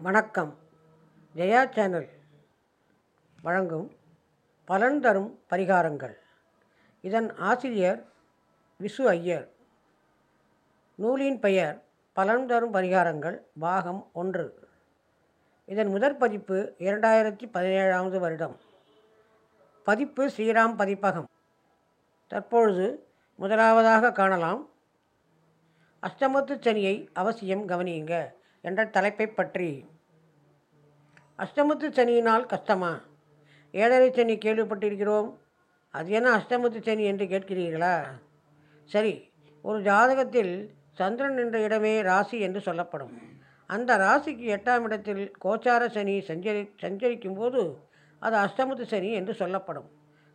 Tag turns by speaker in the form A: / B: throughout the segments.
A: வணக்கம். ஜெயா சேனல் வழங்கும் பலன் தரும் பரிகாரங்கள். இதன் ஆசிரியர் விசு ஐயர். நூலின் பெயர் பலன் தரும் பரிகாரங்கள் பாகம் ஒன்று. இதன் முதற் பதிப்பு இரண்டாயிரத்தி பதினேழாவது வருடம். பதிப்பு ஸ்ரீராம் பதிப்பகம். தற்பொழுது முதலாவதாக காணலாம். அஷ்டமத்து சனியை அவசியம் கவனியுங்க. என்ற தலைப்பை பற்றி. அஷ்டமத்து சனியினால் கஷ்டமா? ஏழரை சனி கேள்விப்பட்டிருக்கிறோம். அது என்ன அஷ்டமத்து சனி என்று கேட்கிறீர்களா? சரி ஒரு ஜாதகத்தில் சந்திரன் என்ற இடமே ராசி என்று சொல்லப்படும். அந்த ராசிக்கு எட்டாம் இடத்தில் கோச்சார சனி சஞ்சரி சஞ்சரிக்கும் போது அது அஷ்டமத்து சனி என்று சொல்லப்படும்.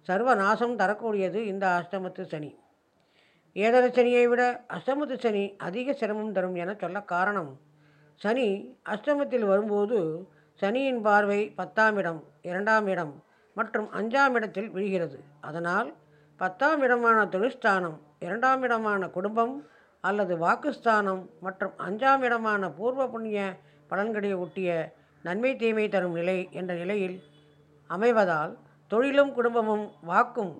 A: சர்வ நாசம் தரக்கூடியது இந்த அஷ்டமத்து சனி. ஏழரை சனியை விட அஷ்டமத்து சனி அதிக சிரமம் தரும் என சொல்ல காரணம் சனி அஷ்டமத்தில் வரும்போது சனியின் பார்வை பத்தாம் இடம் இரண்டாம் இடம் மற்றும் அஞ்சாம் இடத்தில் விழுகிறது. அதனால் பத்தாம் இடமான தொழிற்ஸ்தானம் இரண்டாம் இடமான குடும்பம் அல்லது வாக்குஸ்தானம் மற்றும் அஞ்சாம் இடமான பூர்வ புண்ணிய பலன்களை ஒட்டிய நன்மை தீமை தரும் நிலை என்ற நிலையில் அமைவதால் தொழிலும் குடும்பமும் வாக்கும்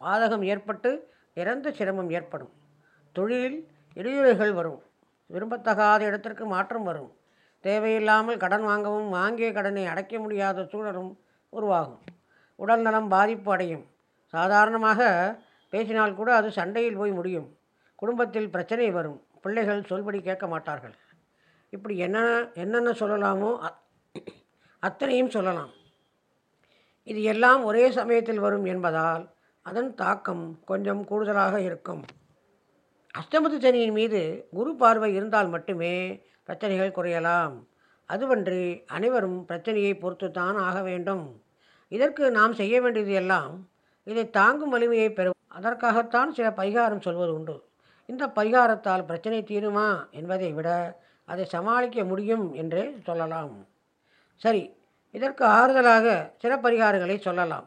A: பாதகம் ஏற்பட்டு இறந்த சிரமம் ஏற்படும். தொழிலில் இடையூறுகள் வரும். விரும்பத்தகாத இடத்திற்கு மாற்றம் வரும். தேவையில்லாமல் கடன் வாங்கவும் வாங்கிய கடனை அடைக்க முடியாத சூழலும் உருவாகும். உடல் நலம் பாதிப்பு அடையும். சாதாரணமாக பேசினால் கூட அது சண்டையில் போய் முடியும். குடும்பத்தில் பிரச்சனை வரும். பிள்ளைகள் சொல்படி கேட்க மாட்டார்கள். இப்படி என்னென்ன என்னென்ன சொல்லலாமோ அ- அத்தனையும் சொல்லலாம். இது எல்லாம் ஒரே சமயத்தில் வரும் என்பதால் அதன் தாக்கம் கொஞ்சம் கூடுதலாக இருக்கும். அஷ்டமத்து சனியின் மீது குரு பார்வை இருந்தால் மட்டுமே பிரச்சனைகள் குறையலாம். அதுவன்றி அனைவரும் பிரச்சனையை பொறுத்துத்தான் ஆக வேண்டும். இதற்கு நாம் செய்ய வேண்டியது எல்லாம் இதை தாங்கும் வலிமையை பெறும். அதற்காகத்தான் சில பரிகாரம் சொல்வது உண்டு. இந்த பரிகாரத்தால் பிரச்சனை தீருமா என்பதை விட அதை சமாளிக்க முடியும் என்றே சொல்லலாம். சரி இதற்கு ஆறுதலாக சில பரிகாரங்களை சொல்லலாம்.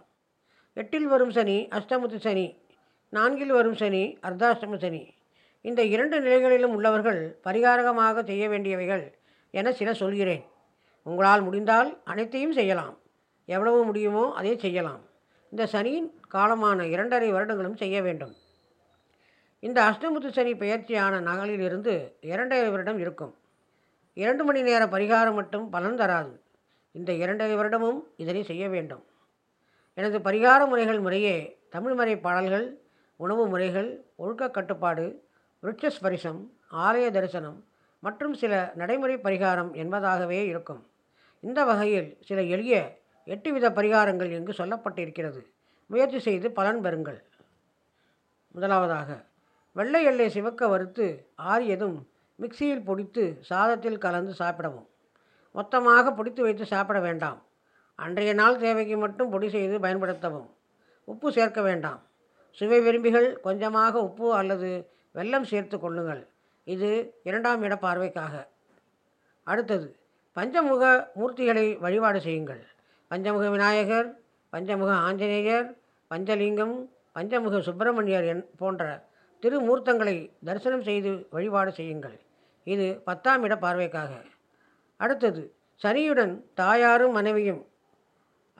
A: எட்டில் வரும் சனி அஷ்டமத்து சனி நான்கில் வரும் சனி அர்த்தாஷ்டம சனி இந்த இரண்டு நிலைகளிலும் உள்ளவர்கள் பரிகாரகமாக செய்ய வேண்டியவைகள் என சில சொல்கிறேன். உங்களால் முடிந்தால் அனைத்தையும் செய்யலாம். எவ்வளவு முடியுமோ அதை செய்யலாம். இந்த சனியின் காலமான இரண்டரை வருடங்களும் செய்ய வேண்டும். இந்த அஷ்டமுத்து சனி பெயர்ச்சியான நகலிலிருந்து இரண்டரை வருடம் இருக்கும். இரண்டு மணி நேர பரிகாரம் மட்டும் பலன் தராது. இந்த இரண்டரை வருடமும் இதனை செய்ய வேண்டும். எனது பரிகார முறைகள் முறையே தமிழ்மறை பாடல்கள் உணவு முறைகள் ஒழுக்க கட்டுப்பாடு விருட்சஸ்பரிசம் ஆலய தரிசனம் மற்றும் சில நடைமுறை பரிகாரம் என்பதாகவே இருக்கும். இந்த வகையில் சில எளிய எட்டு வித பரிகாரங்கள் இங்கு சொல்லப்பட்டிருக்கிறது. முயற்சி செய்து பலன் பெறுங்கள். முதலாவதாக வெள்ளை எல்லை சிவக்க வறுத்து ஆறியதும் மிக்சியில் பொடித்து சாதத்தில் கலந்து சாப்பிடவும். மொத்தமாக பொடித்து வைத்து சாப்பிட வேண்டாம். அன்றைய நாள் தேவைக்கு மட்டும் பொடி செய்து பயன்படுத்தவும். உப்பு சேர்க்க வேண்டாம். சுவை விரும்பிகள் கொஞ்சமாக உப்பு அல்லது வெல்லம் சேர்த்து கொள்ளுங்கள். இது இரண்டாம் இட பார்வைக்காக. அடுத்தது பஞ்சமுக மூர்த்திகளை வழிபாடு செய்யுங்கள். பஞ்சமுக விநாயகர் பஞ்சமுக ஆஞ்சநேயர் பஞ்சலிங்கம் பஞ்சமுக சுப்பிரமணியர் என் போன்ற திருமூர்த்தங்களை தரிசனம் செய்து வழிபாடு செய்யுங்கள். இது பத்தாம் இட பார்வைக்காக. அடுத்தது சனியுடன் தாயாரும் மனைவியும்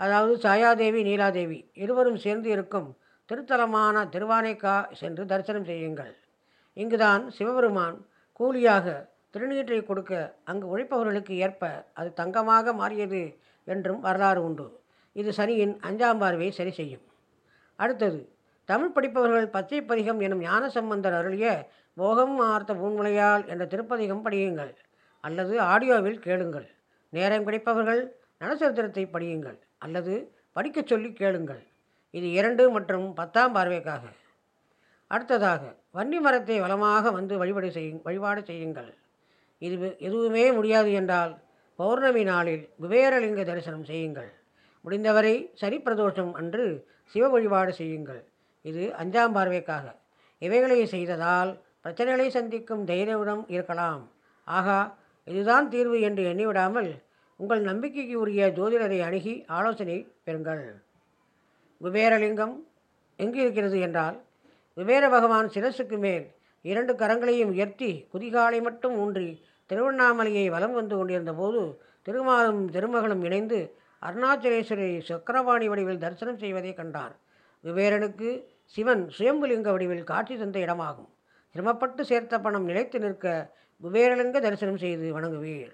A: அதாவது சாயாதேவி நீலாதேவி இருவரும் சேர்ந்து இருக்கும் திருத்தலமான திருவானைக்கா சென்று தரிசனம் செய்யுங்கள். இங்குதான் சிவபெருமான் கூலியாக திருநீற்றை கொடுக்க அங்கு உழைப்பவர்களுக்கு ஏற்ப அது தங்கமாக மாறியது என்றும் வரலாறு உண்டு. இது சனியின் அஞ்சாம் பார்வை சரி செய்யும். அடுத்தது தமிழ் படிப்பவர்கள் பச்சை பதிகம் எனும் ஞானசம்பந்தர் அருளிய போகம் ஆர்த்த பூன்முலையால் என்ற திருப்பதிகம் படியுங்கள். அல்லது ஆடியோவில் கேளுங்கள். நேரம் கிடைப்பவர்கள் நலச்சரித்திரத்தை படியுங்கள். அல்லது படிக்கச் சொல்லி கேளுங்கள். இது இரண்டு மற்றும் பத்தாம் பார்வைக்காக. அடுத்ததாக வன்னி மரத்தை வளமாக வந்து வழிபாடு செய்யும் வழிபாடு செய்யுங்கள். இது எதுவுமே முடியாது என்றால் பௌர்ணமி நாளில் குபேரலிங்க தரிசனம் செய்யுங்கள். முடிந்தவரை சனி பிரதோஷம் அன்று சிவ வழிபாடு செய்யுங்கள். இது அஞ்சாம் பார்வைக்காக. இவைகளை செய்ததால் பிரச்சனைகளை சந்திக்கும் தைரியவுடன் இருக்கலாம். ஆகா இதுதான் தீர்வு என்று எண்ணிவிடாமல் உங்கள் நம்பிக்கைக்கு உரிய ஜோதிடரை அணுகி ஆலோசனை பெறுங்கள். குபேரலிங்கம் எங்கு இருக்கிறது என்றால் குபேர பகவான் சிரசுக்கு மேல் இரண்டு கரங்களையும் உயர்த்தி குதிகாலை மட்டும் ஊன்றி திருவண்ணாமலையை வலம் வந்து கொண்டிருந்த போது திருமாலும் திருமகளும் இணைந்து அருணாச்சலேஸ்வரி சக்கரவாணி வடிவில் தரிசனம் செய்வதை கண்டார். குபேரனுக்கு சிவன் சுயம்புலிங்க வடிவில் காட்சி தந்த இடமாகும். சிரமப்பட்டு சேர்த்த பணம் நிலைத்து நிற்க குபேரலிங்க தரிசனம் செய்து வணங்குவீர்.